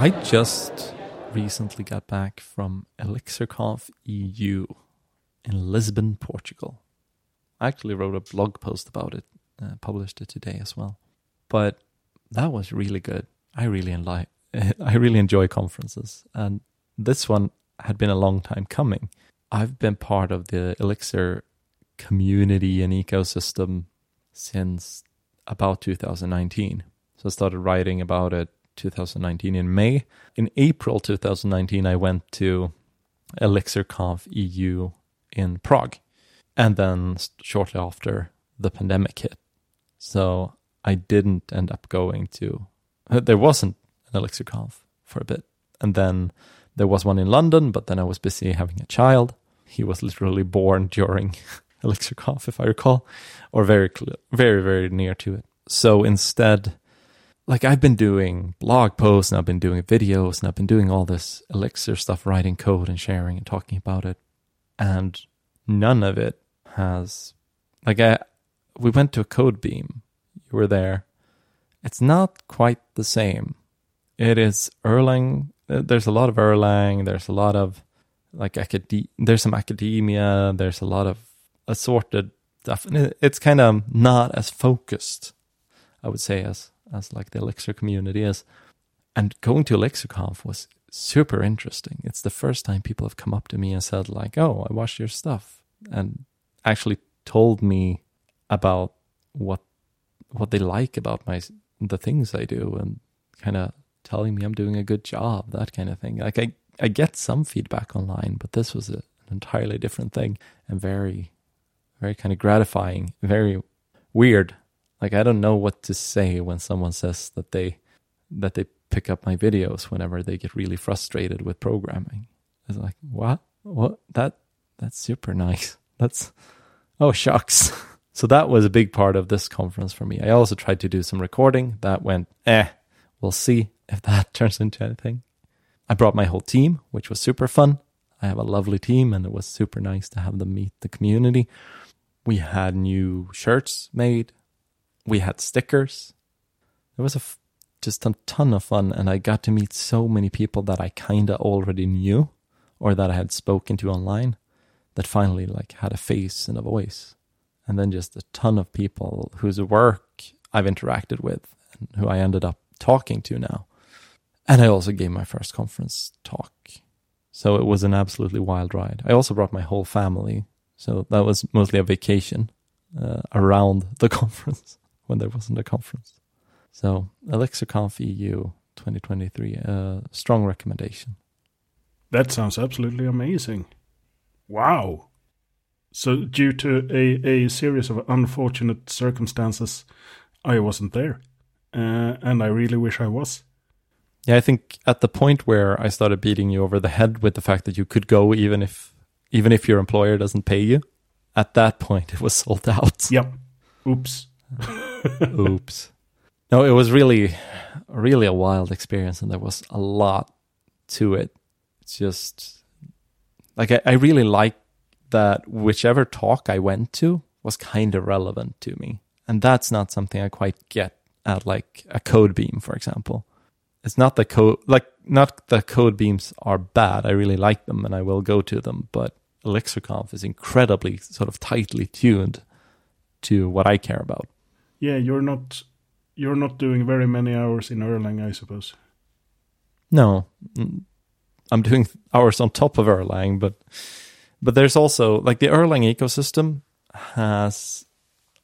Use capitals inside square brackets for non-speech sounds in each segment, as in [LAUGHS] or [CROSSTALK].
I just recently got back from ElixirConf EU in Lisbon, Portugal. I actually wrote a blog post about it, uh, published it today as well. But that was really good. I really enli- [LAUGHS] I really enjoy conferences, and this one had been a long time coming. I've been part of the Elixir community and ecosystem since about 2019. So I started writing about it 2019 in May. In April 2019, I went to ElixirConf EU in Prague. And then shortly after, the pandemic hit. So I didn't end up going to, uh, there wasn't an ElixirConf for a bit. And then there was one in London, but then I was busy having a child. He was literally born during [LAUGHS] ElixirConf, if I recall, or very, very, very near to it. So instead, like I've been doing blog posts and I've been doing videos and I've been doing all this Elixir stuff, writing code and sharing and talking about it. And none of it has, like, I, we went to a Code BEAM. You were there. It's not quite the same. It is Erlang. There's a lot of Erlang. There's a lot of like acad- There's some academia. There's a lot of assorted stuff. And it's kind of not as focused, I would say, as as like the Elixir community is. And going to ElixirConf was super interesting. It's the first time people have come up to me and said like, "Oh, I watched your stuff," and actually told me about what what they like about my the things I do, and kind of telling me I'm doing a good job, that kind of thing. Like I I get some feedback online, but this was a, an entirely different thing and very very kind of gratifying, very weird like I don't know what to say when someone says that they that they pick up my videos whenever they get really frustrated with programming. It's like, what? What? That that's super nice. That's oh shucks. [LAUGHS] so that was a big part of this conference for me. I also tried to do some recording. That went eh. We'll see [LAUGHS] if that [LAUGHS] turns into anything. I brought my whole team, which was super fun. I have a lovely team and it was super nice to have them meet the community. We had new shirts made we had stickers. It was a f- just a ton of fun, and I got to meet so many people that I kinda already knew, or that I had spoken to online, that finally like had a face and a voice, and then just a ton of people whose work I've interacted with and who I ended up talking to now. And I also gave my first conference talk. So it was an absolutely wild ride. I also brought my whole family. So that was mostly a vacation uh, around the [LAUGHS] conference when there wasn't a conference. So ElixirConf EU 2023, a strong recommendation. That sounds absolutely amazing. Wow. So due to a, a series of unfortunate circumstances, I wasn't there. Uh, and I really wish I was. Yeah, I think at the point where I started beating you over the head with the fact that you could go even if even if your employer doesn't pay you, at that point it was sold out. Yep. Oops. [LAUGHS] Oops. No, it was really, really a wild experience, and there was a lot to it. It's just like I, I really like that whichever talk I went to was kind of relevant to me, and that's not something I quite get at like a Code BEAM, for example. It's not the code like not the Code BEAMs are bad. I really like them, and I will go to them, but ElixirConf is incredibly sort of tightly tuned to what I care about yeah, you're not you're not doing very many hours in Erlang, I suppose. No, mm, I'm doing hours on top of Erlang, but but there's also like the Erlang ecosystem has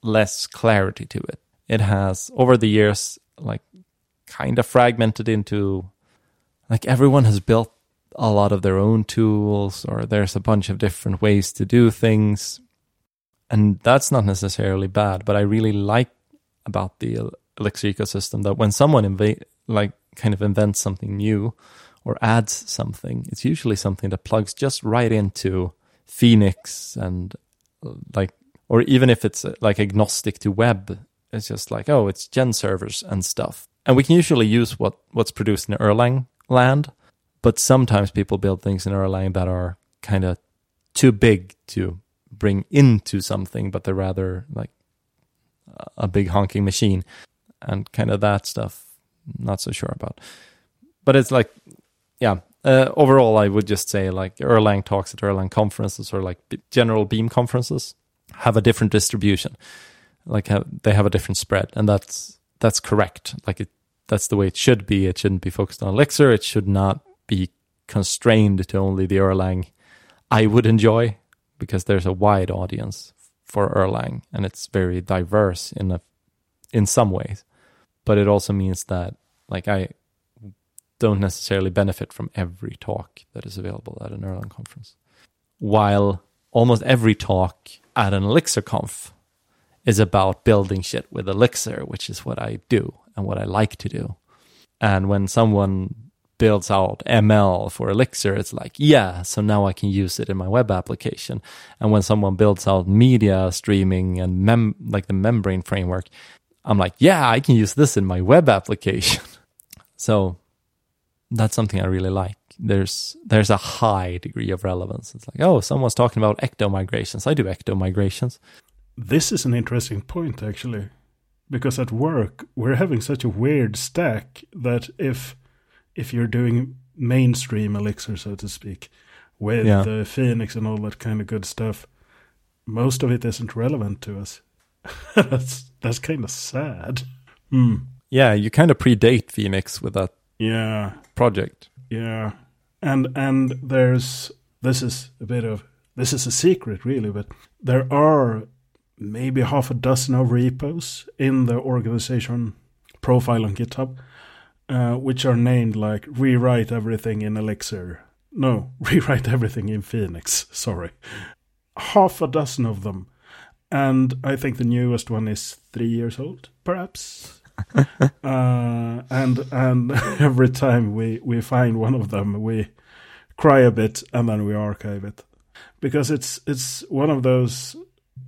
less clarity to it. It has over the years like kind of fragmented into like everyone has built a lot of their own tools or there's a bunch of different ways to do things and that's not necessarily bad but i really like about the Elixir ecosystem that when someone invade, like kind of invents something new or adds something, it's usually something that plugs just right into Phoenix and like, or even if it's like agnostic to web, it's just like, oh, it's gen servers and stuff. And we can usually use what, what's produced in Erlang land, but sometimes people build things in Erlang that are kind of too big to bring into something, but they're rather like a big honking machine and kind of that stuff not so sure about but it's like, yeah. Uh, overall, I would just say like Erlang talks at Erlang conferences or like general Beam conferences have a different distribution. Like have, they have a different spread, and that's that's correct. Like it, that's the way it should be. It shouldn't be focused on Elixir. It should not be constrained to only the Erlang I would enjoy because there's a wide audience for Erlang and it's very diverse in a in some ways. But it also means that like I don't necessarily benefit from every talk that is available at an Erlang conference. While almost every talk at an Elixir conf is about building shit with Elixir, which is what I do and what I like to do. And when someone builds out ML for Elixir, it's like, yeah, so now I can use it in my web application. And when someone builds out media streaming and mem like the membrane framework, I'm like, yeah, I can use this in my web application. [LAUGHS] so that's something I really like. There's there's a high degree of relevance. It's like, oh, someone's talking about Ecto migrations. I do Ecto migrations. This is an interesting point actually. Because at work we're having such a weird stack that if if you're doing mainstream Elixir, so to speak, with Yeah. the Phoenix and all that kind of good stuff, most of it isn't relevant to us. [LAUGHS] that's that's kind of sad. Hmm. Yeah, you kind of predate Phoenix with that Yeah, project. yeah, and and there's this is a bit of this is a secret really, but there are maybe half a dozen of repos in the organization profile on GitHub, uh, which are named like rewrite everything in Elixir. No, [LAUGHS] rewrite everything in Phoenix. Sorry, half a dozen of them, and I think the newest one is three years old, perhaps. [LAUGHS] uh, and and [LAUGHS] every time we we find one of them, we cry a bit and then we archive it because it's it's one of those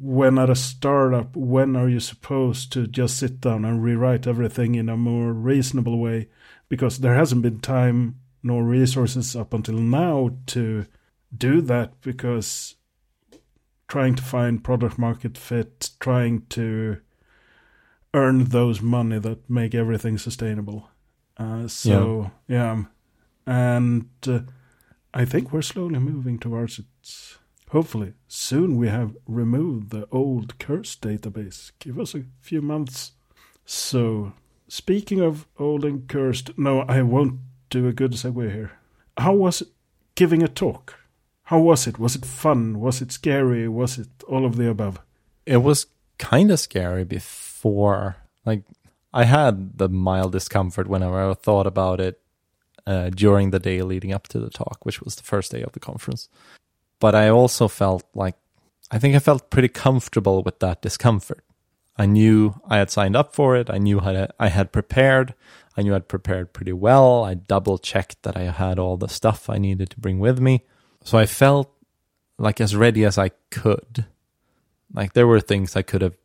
when at a startup when are you supposed to just sit down and rewrite everything in a more reasonable way? Because there hasn't been time nor resources up until now to do that because trying to find product market fit trying to earn those money that make everything sustainable. Uh, so yeah, and uh, I think we're slowly moving towards it. Hopefully, soon we have removed the old curse database. Give us a few months. So, speaking of old and cursed, no, I won't do a good segue here. How was it giving a talk? How was it? Was it fun? Was it scary? Was it all of the above? It was kind of scary before. Like, I had the mild discomfort whenever I thought about it uh, during the day leading up to the talk, which was the first day of the conference. But I also felt like, I think I felt pretty comfortable with that discomfort. I knew I had signed up for it. I knew I had, I had prepared. I knew I'd prepared pretty well. I double checked that I had all the stuff I needed to bring with me. So I felt like as ready as I could. Like there were things I could have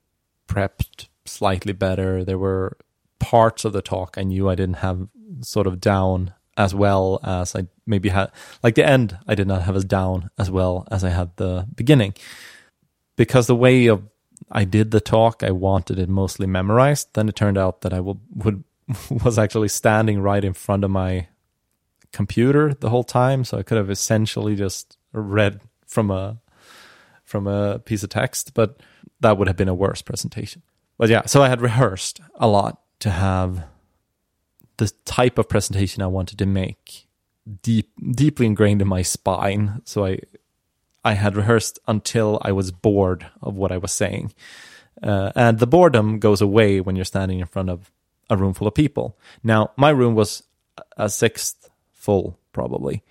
prepped slightly better. There were parts of the talk I knew I didn't have sort of down as well as I maybe had. Like the end, I did not have as down as well as I had the beginning. Because the way of I did the talk, I wanted it mostly memorized. Then it turned out that I will, would [LAUGHS] was actually standing right in front of my computer the whole time, so I could have essentially just read from a from a piece of text, but that would have been a worse presentation. But yeah, so I had rehearsed a lot to have the type of presentation I wanted to make deep deeply ingrained in my spine. So I I had rehearsed until I was bored of what I was saying. Uh, and the boredom goes away when you're standing in front of a room full of people. Now, my room was a sixth full, probably,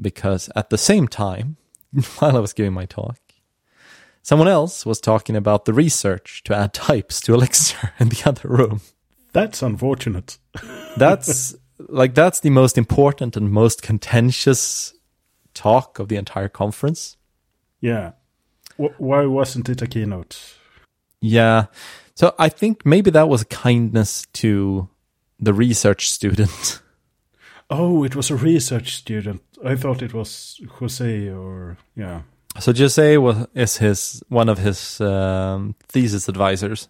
because at the same time, [LAUGHS] while I was giving my talk, someone else was talking about the research to add types to Elixir [LAUGHS] in the other room. That's unfortunate. That's like that's the most important and most contentious talk of the entire conference. Yeah. W- why wasn't it a keynote? Yeah. So I think maybe that was a kindness to the research student. Oh, it was a research student. I thought it was Jose or yeah. So Jose was is his one of his um, thesis advisors,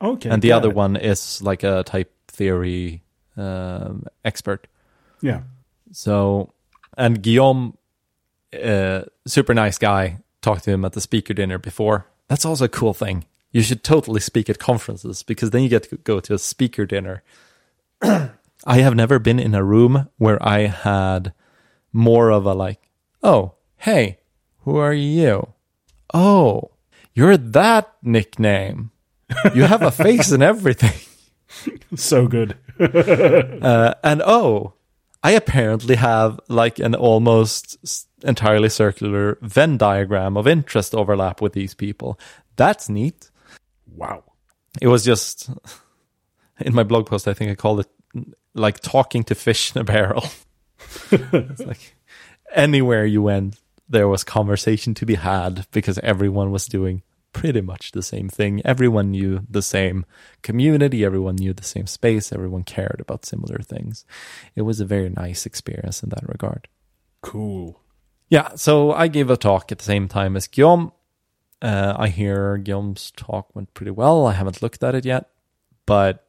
Okay. and the other one is like a type theory um, expert. Yeah. So, and Guillaume, uh, super nice guy, talked to him at the speaker dinner before. That's also a cool thing. You should totally speak at conferences because then you get to go to a speaker dinner. [CLEARS THROAT] I have never been in a room where I had more of a like, oh, hey, who are you? Oh, you're that nickname. You have a face and everything. [LAUGHS] So good. [LAUGHS] Uh, and oh, I apparently have like an almost entirely circular Venn diagram of interest overlap with these people. That's neat. Wow. It was just [LAUGHS] in my blog post, I think I called it like talking to fish in a barrel. it's like anywhere you went, there was conversation to be had because everyone was doing pretty much the same thing. Everyone knew the same community, everyone knew the same space, everyone cared about similar things. It was a very nice experience in that regard. Cool. Yeah, so I gave a talk at the same time as Guillaume. Uh, I hear Guillaume's talk went pretty well. I haven't looked at it yet, but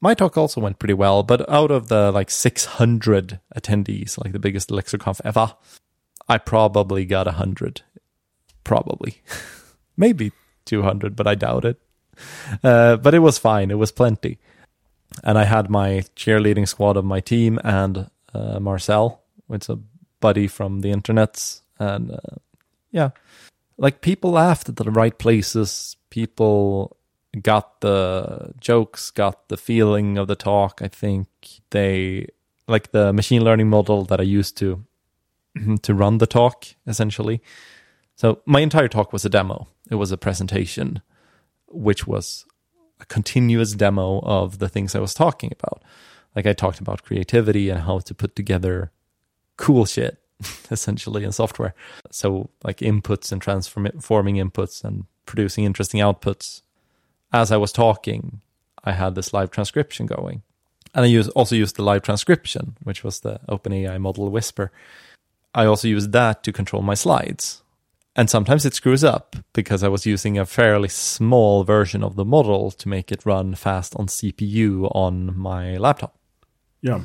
my talk also went pretty well. But out of the like 600 attendees, like the biggest ElixirConf ever, I probably got 100. Probably. [LAUGHS] Maybe 200, but I doubt it. Uh, but it was fine. It was plenty. And I had my cheerleading squad of my team and uh, Marcel, which is a buddy from the internets. And uh, yeah, like people laughed at the right places. People got the jokes, got the feeling of the talk. I think they like the machine learning model that I used to [CLEARS THROAT] to run the talk essentially. So my entire talk was a demo. It was a presentation, which was a continuous demo of the things I was talking about. Like I talked about creativity and how to put together cool shit [LAUGHS] essentially in software. So like inputs and transforming inputs and producing interesting outputs. As I was talking, I had this live transcription going. And I use, also used the live transcription, which was the OpenAI model Whisper. I also used that to control my slides. And sometimes it screws up because I was using a fairly small version of the model to make it run fast on CPU on my laptop. Yeah.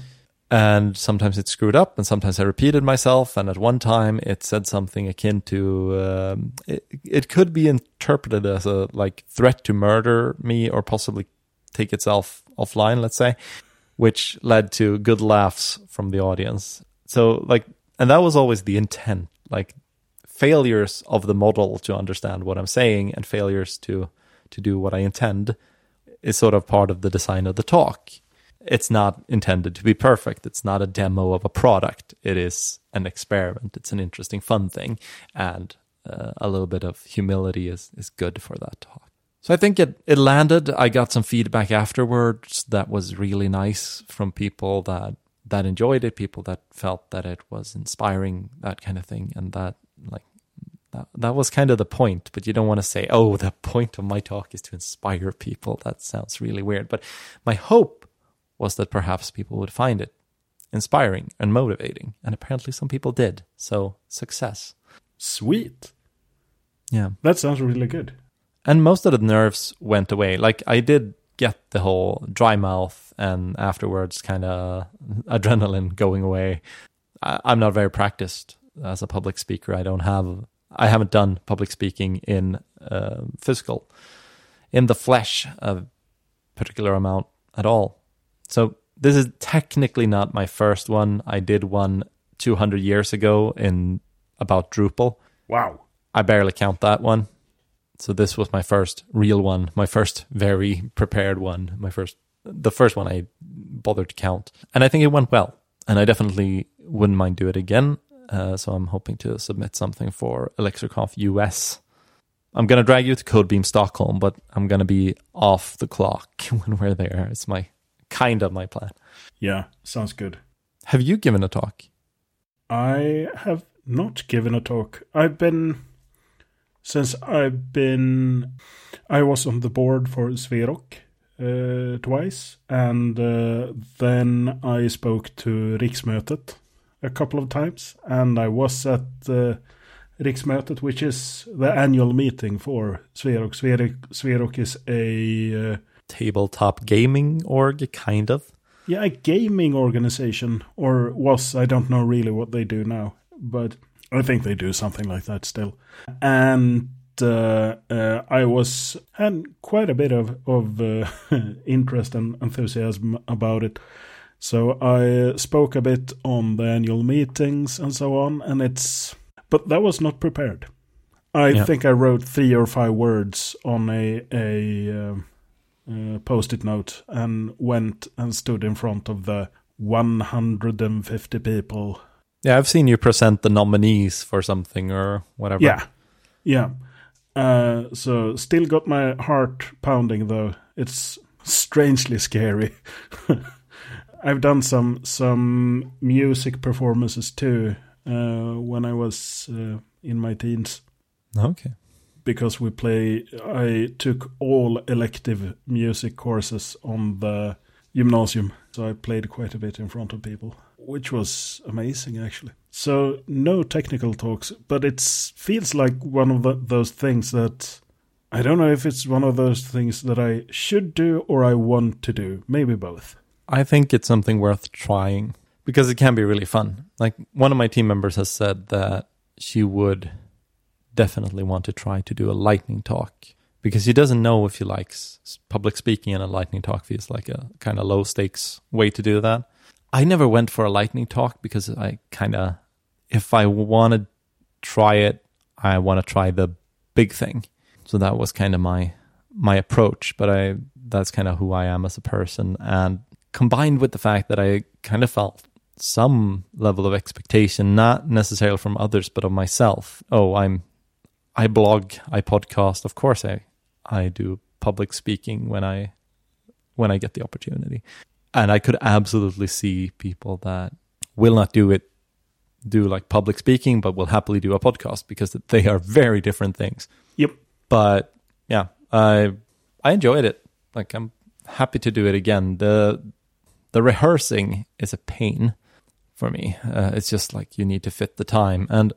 And sometimes it screwed up, and sometimes I repeated myself. And at one time, it said something akin to um, it, it could be interpreted as a like threat to murder me or possibly take itself offline, let's say, which led to good laughs from the audience. So, like, and that was always the intent. Like, failures of the model to understand what I'm saying and failures to to do what I intend is sort of part of the design of the talk. It's not intended to be perfect. It's not a demo of a product. It is an experiment. It's an interesting, fun thing, and uh, a little bit of humility is is good for that talk. So I think it it landed. I got some feedback afterwards that was really nice from people that that enjoyed it, people that felt that it was inspiring, that kind of thing, and that like that, that was kind of the point but you don't want to say oh the [LAUGHS] point of my talk is to inspire people. That sounds really weird but my hope was that perhaps people would find it inspiring and motivating and apparently some people did so success. Sweet. yeah. That sounds really good. and most of the nerves went away. Like i did get the whole dry mouth and afterwards kind of [LAUGHS] adrenaline going away. I, i'm not very practiced as a public speaker. I don't have i haven't done public speaking in uh, physical in the flesh a particular amount at all so this is technically not my first one i did one 200 years ago in about drupal Wow. I barely count that one. So this was my first real one, my first very prepared one, my first the first one I bothered to count. And I think it went well. And I definitely wouldn't mind do it again. Uh, so I'm hoping to submit something for ElixirConf US. I'm gonna drag you to Code BEAM Stockholm, but I'm gonna be off the clock [LAUGHS] when we're there. It's my kind of my plan. Yeah, sounds good. Have you given a talk? I have not given a talk. I've been since I've been I was on the board for Sverok uh, twice, and uh, then I spoke to Riksmötet a couple of times, and I was at uh, Riksmötet, which is the annual meeting for Sverok. Sverok, Sverok is a uh, Tabletop gaming org, kind of. yeah, a gaming organization, or was I don't know really what they do now, but I think they do something like that still. And uh, uh, I was had quite a bit of of uh, [LAUGHS] interest and enthusiasm about it. So I spoke a bit on the annual meetings and so on, and it's but that was not prepared. I yeah. think I wrote three or five words on a a uh, uh, post-it note and went and stood in front of the 150 people. Yeah, I've seen you present the nominees for something or whatever. Yeah, yeah. Uh, so still got my heart pounding though. It's strangely scary. [LAUGHS] I've done some some music performances too uh, when I was uh, in my teens. Okay. Because we play, I took all elective music courses on the gymnasium, so I played quite a bit in front of people, which was amazing actually. So no technical talks, but it feels like one of the, those things that I don't know if it's one of those things that I should do or I want to do. Maybe both. I think it's something worth trying because it can be really fun. Like one of my team members has said that she would definitely want to try to do a lightning talk because he doesn't know if he likes public speaking and a lightning talk feels like a kind of low stakes way to do that. I never went for a lightning talk because I kind of if I want to try it, I want to try the big thing. So that was kind of my my approach, but I that's kind of who I am as a person and combined with the fact that I kind of felt some level of expectation, not necessarily from others, but of myself. Oh, I'm, I blog, I podcast. Of course, I, I do public speaking when I, when I get the opportunity, and I could absolutely see people that will not do it, do like public speaking, but will happily do a podcast because they are very different things. Yep. But yeah, I, I enjoyed it. Like I'm happy to do it again. The the rehearsing is a pain for me. Uh, it's just like you need to fit the time. And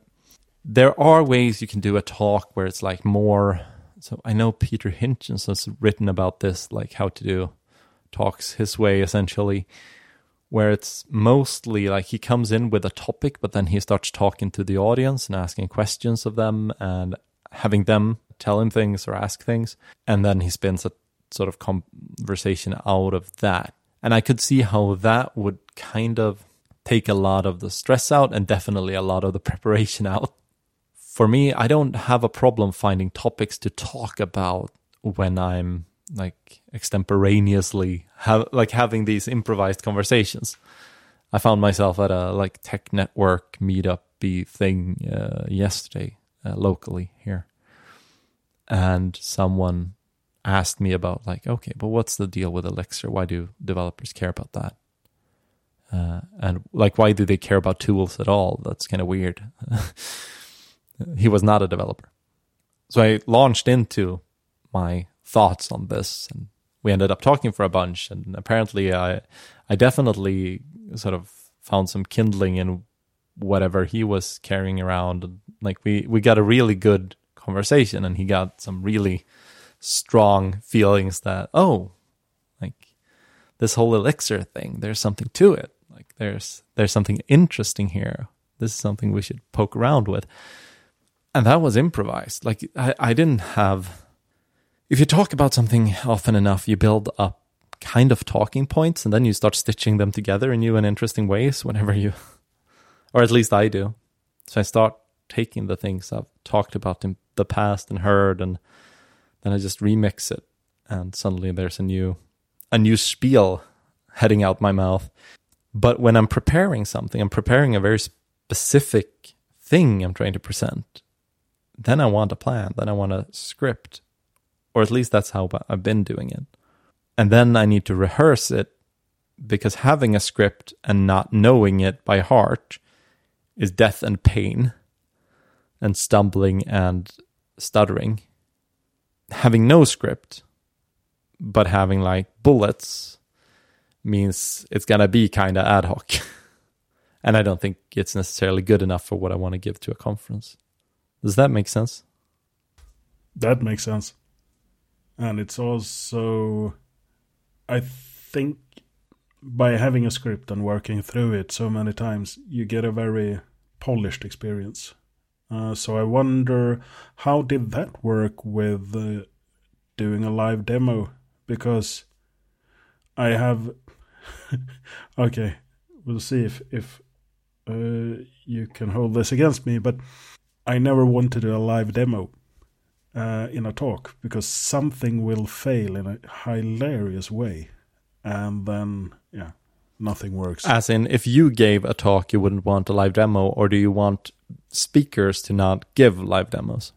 there are ways you can do a talk where it's like more. So I know Pieter Hintjens has written about this, like how to do talks his way, essentially, where it's mostly like he comes in with a topic, but then he starts talking to the audience and asking questions of them and having them tell him things or ask things. And then he spins a sort of conversation out of that. And I could see how that would kind of take a lot of the stress out and definitely a lot of the [LAUGHS] preparation out. For me, I don't have a problem finding topics to talk about when I'm like extemporaneously have like having these improvised conversations. I found myself at a like tech network meetup thing uh, yesterday uh, locally here, and someone asked me about like, okay, but what's the deal with Elixir? Why do developers care about that? Uh, and like, why do they care about tools at all? That's kind of weird. [LAUGHS] he was not a developer. So I launched into my thoughts on this and we ended up talking for a bunch. And apparently I, I definitely sort of found some kindling in whatever he was carrying around. Like we, we got a really good conversation and he got some really strong feelings that, oh, like this whole elixir thing, there's something to it. Like there's there's something interesting here. This is something we should poke around with. And that was improvised. Like I, I didn't have if you talk about something often enough, you build up kind of talking points and then you start stitching them together in new and interesting ways whenever you [LAUGHS] or at least I do. So I start taking the things I've talked about in the past and heard and then I just remix it, and suddenly there's a new a new spiel heading out my mouth. But when I'm preparing something, I'm preparing a very specific thing I'm trying to present. Then I want a plan. Then I want a script, or at least that's how I've been doing it. And then I need to rehearse it because having a script and not knowing it by heart is death and pain and stumbling and stuttering having no script, but having like bullets means it's gonna be kind of ad hoc. [LAUGHS] and I don't think it's necessarily good enough for what I want to give to a conference. Does that make sense? That makes sense. And it's also, I think, by having a script and working through it so many times, you get a very polished experience. Uh, so I wonder how did that work with uh, doing a live demo? Because I have [LAUGHS] okay, we'll see if if uh, you can hold this against me, but I never wanted to do a live demo uh, in a talk because something will fail in a hilarious way, and then yeah, nothing works. As in, if you gave a talk, you wouldn't want a live demo, or do you want speakers to not give live demos?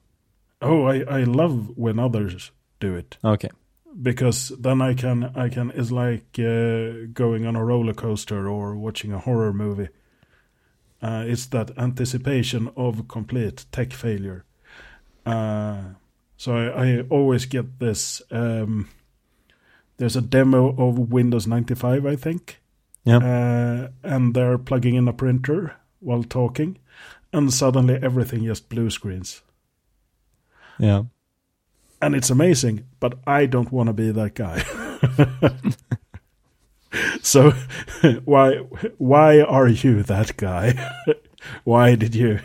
Oh, I I love when others do it. Okay. Because then I can I can it's like uh, going on a roller coaster or watching a horror movie. Uh, it's that anticipation of complete tech failure. Uh, so I, I, always get this. Um, there's a demo of Windows 95, I think. Yeah. Uh, and they're plugging in a printer while talking, and suddenly everything just blue screens. Yeah and it's amazing, but I don't want to be that guy. [LAUGHS] so [LAUGHS] why why are you that guy? [LAUGHS] why did you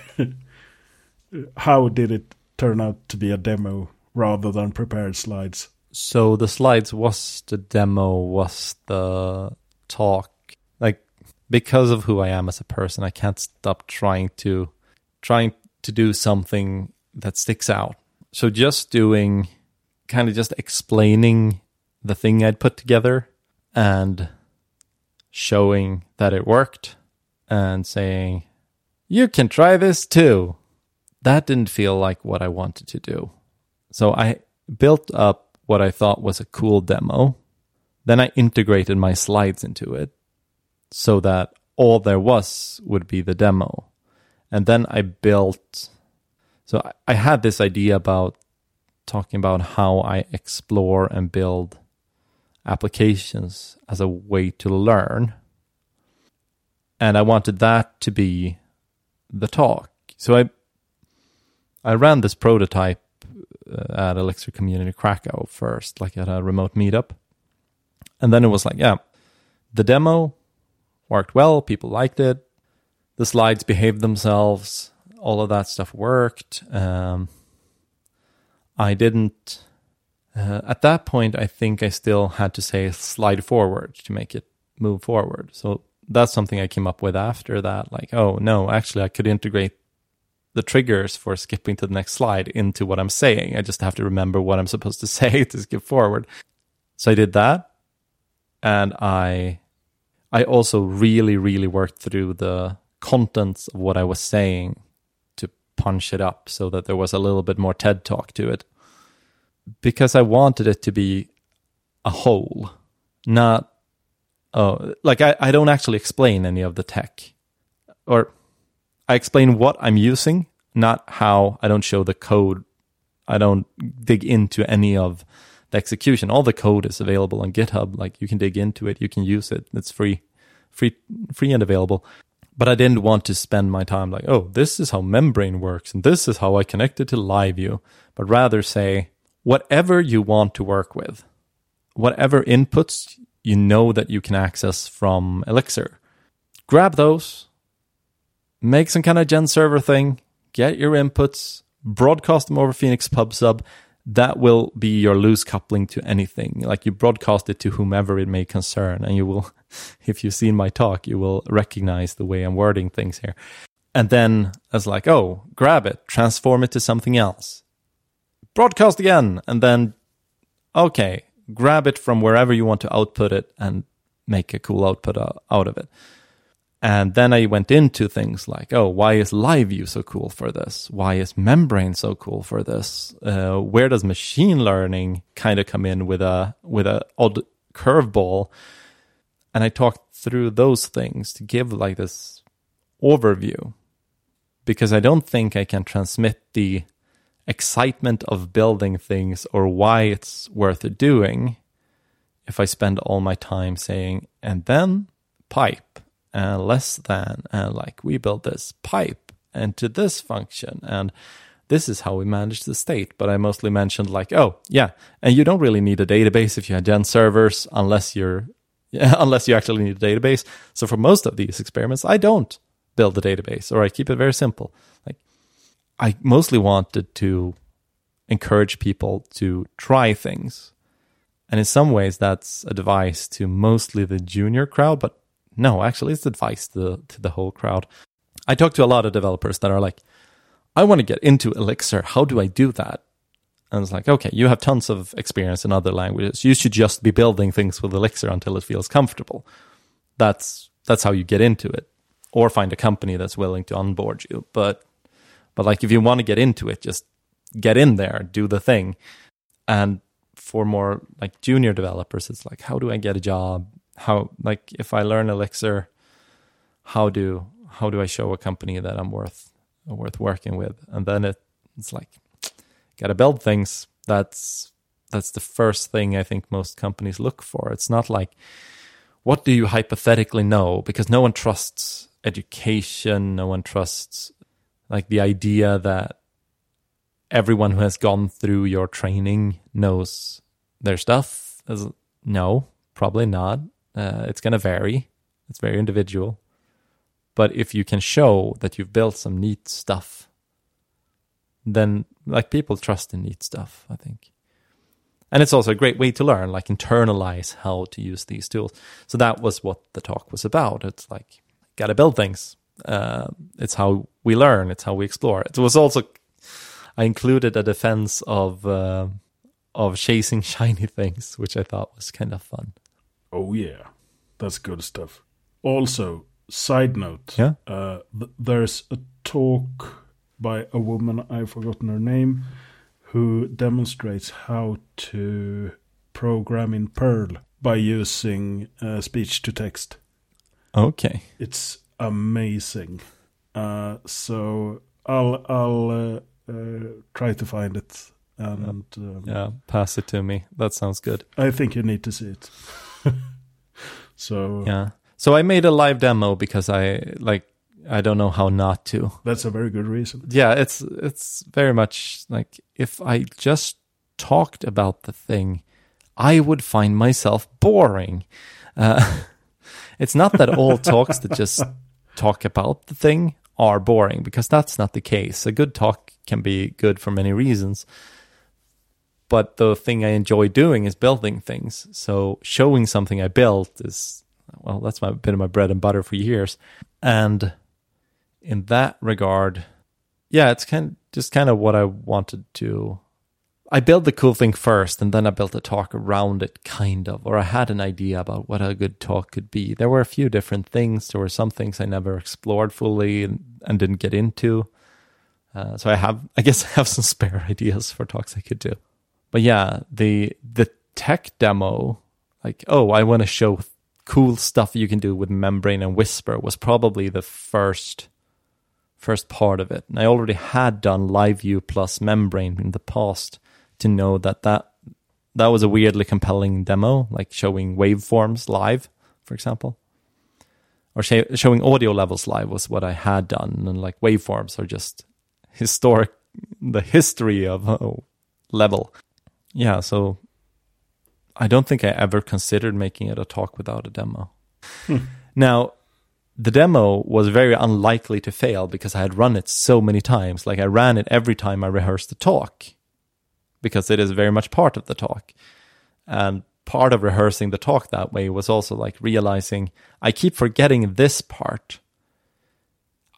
how did it turn out to be a demo rather than prepared slides? So the slides was the demo was the talk like because of who I am as a person I can't stop trying to trying to do something that sticks out so just doing kind of just explaining the thing I'd put together and showing that it worked and saying, you can try this too. That didn't feel like what I wanted to do. So I built up what I thought was a cool demo. Then I integrated my slides into it so that all there was would be the demo. And then I built so I had this idea about talking about how I explore and build applications as a way to learn. And I wanted that to be the talk. So I I ran this prototype uh, at Elixir Community Krakow first, like at a remote meetup. And then it was like, yeah, the demo worked well, people liked it, the slides behaved themselves, all of that stuff worked. Um, I didn't. Uh, at that point, I think I still had to say slide forward to make it move forward. So that's something I came up with after that. Like, oh no, actually, I could integrate the triggers for skipping to the next slide into what I'm saying. I just have to remember what I'm supposed to [LAUGHS] say to skip forward. So I did that, and I, I also really, really worked through the contents of what I was saying to punch it up so that there was a little bit more TED talk to it. Because I wanted it to be a whole, not oh like I, I don't actually explain any of the tech. Or I explain what I'm using, not how I don't show the code. I don't dig into any of the execution. All the code is available on GitHub. Like you can dig into it, you can use it. It's free, free, free and available. But I didn't want to spend my time like, oh, this is how membrane works and this is how I connect it to LiveView, but rather say, whatever you want to work with, whatever inputs you know that you can access from Elixir, grab those, make some kind of gen server thing, get your inputs, broadcast them over Phoenix PubSub, that will be your loose coupling to anything. Like you broadcast it to whomever it may concern, and you will, [LAUGHS] if you've seen my talk, you will recognize the way I'm wording things here. And then as like, oh, grab it, transform it to something else, broadcast again, and then, okay, grab it from wherever you want to output it and make a cool output uh, out of it. And then I went into things like, oh, why is LiveView so cool for this? Why is Membrane so cool for this? Uh, where does machine learning kind of come in with a with a odd curveball? And I talked through those things to give like this overview, because I don't think I can transmit the excitement of building things or why it's worth doing if I spend all my time saying, and then pipe and less than and like we built this pipe into this function and this is how we manage the state but i mostly mentioned like oh yeah and you don't really need a database if you have gen servers unless you're [LAUGHS] unless you actually need a database. So for most of these experiments, I don't build a database or I keep it very simple. Like I mostly wanted to encourage people to try things. And in some ways that's advice to mostly the junior crowd, but no, actually it's advice to, to the whole crowd. I talk to a lot of developers that are like, I want to get into Elixir. How do I do that? And it's like, okay, you have tons of experience in other languages. You should just be building things with Elixir until it feels comfortable. That's that's how you get into it. Or find a company that's willing to onboard you. But but like if you want to get into it, just get in there, do the thing. And for more like junior developers, it's like, how do I get a job? How like if I learn Elixir, how do how do I show a company that I'm worth worth working with? And then it, it's like gotta build things. That's that's the first thing I think most companies look for. It's not like what do you hypothetically know because no one trusts education, no one trusts like the idea that everyone who has gone through your training knows their stuff. No, probably not. Uh, it's going to vary. It's very individual. But if you can show that you've built some neat stuff then like people trust in neat stuff, I think. And it's also a great way to learn, like internalize how to use these tools. So that was what the talk was about. It's like, gotta build things. Uh, it's how we learn. It's how we explore. It was also, I included a defense of uh, of chasing [LAUGHS] shiny things, which I thought was kind of fun. Oh yeah, that's good stuff. Also, side note, yeah, uh, th- there's a talk by a woman, I've forgotten her name, who demonstrates how to program in Perl by using uh, speech to text. Okay. It's amazing. Uh, so I'll I'll uh, uh try to find it and um, yeah, pass it to me. That sounds good. I think you need to see it. [LAUGHS] so yeah. So I made a live demo because I like I don't know how not to. That's a very good reason. Yeah, it's it's very much like if I just talked about the thing, I would find myself boring. Uh, [LAUGHS] it's not that all [LAUGHS] talks that just talk about the thing are boring because that's not the case. A good talk can be good for many reasons. But the thing I enjoy doing is building things. So showing something I built is well, that's my been my bread and butter for years. And in that regard, yeah, it's kind of, just kind of what I wanted to. I built the cool thing first, and then I built a talk around it, kind of, or I had an idea about what a good talk could be. There were a few different things. There were some things I never explored fully and, and didn't get into. Uh, so I have, I guess, I have some [LAUGHS] spare ideas for talks I could do. But yeah, the the tech demo, like, oh, I want to show cool stuff you can do with Membrane and Whisper, was probably the first first part of it. And I already had done Live View plus Membrane in the past to know that that, that was a weirdly compelling demo, like showing waveforms live, for example. Or sh- showing audio levels live was what I had done. And like waveforms are just historic, the history of a level. Yeah, so I don't think I ever considered making it a talk without a demo. Hmm. Now, the demo was very unlikely to fail because I had run it so many times. Like I ran it every time I rehearsed the talk because it is very much part of the talk. And part of rehearsing the talk that way was also like realizing I keep forgetting this part.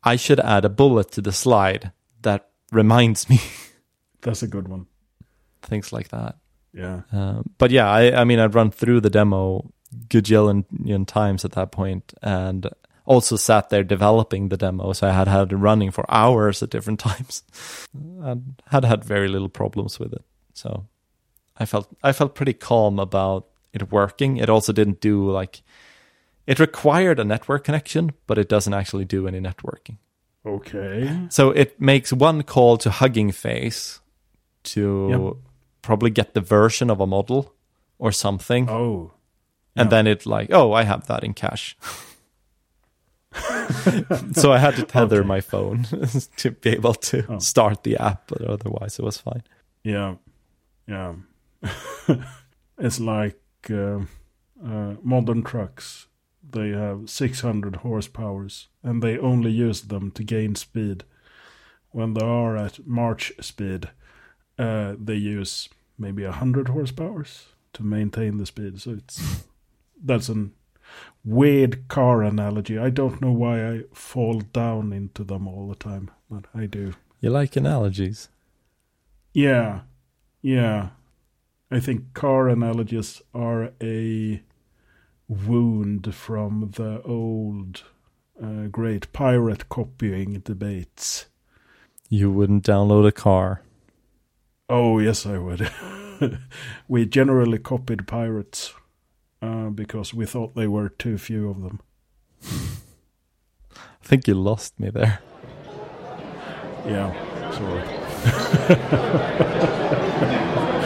I should add a bullet to the slide that reminds me. [LAUGHS] That's a good one. Things like that. Yeah. Uh, but yeah, I, I mean, I'd run through the demo gajillion times at that point, and also sat there developing the demo. So I had had it running for hours at different [LAUGHS] times and had had very little problems with it. So I felt I felt pretty calm about it working. It also didn't do like it required a network connection, but it doesn't actually do any networking. Okay. So it makes one call to Hugging Face to yep. Probably get the version of a model or something. Oh. And then it like, oh, I have that in cache. [LAUGHS] so I had to tether okay. my phone [LAUGHS] to be able to oh. start the app, but otherwise it was fine. Yeah, yeah. [LAUGHS] it's like uh, uh, modern trucks, they have 600 horsepowers, and they only use them to gain speed. When they are at march speed, uh, they use maybe 100 horsepowers to maintain the speed. So it's that's an weird car analogy. I don't know why I fall down into them all the time, but I do. You like analogies? Yeah, yeah. I think car analogies are a wound from the old uh, great pirate copying debates. You wouldn't download a car. Oh, yes, I would. [LAUGHS] we generally copied pirates uh, because we thought there were too few of them. I think you lost me there. Yeah, sorry. [LAUGHS]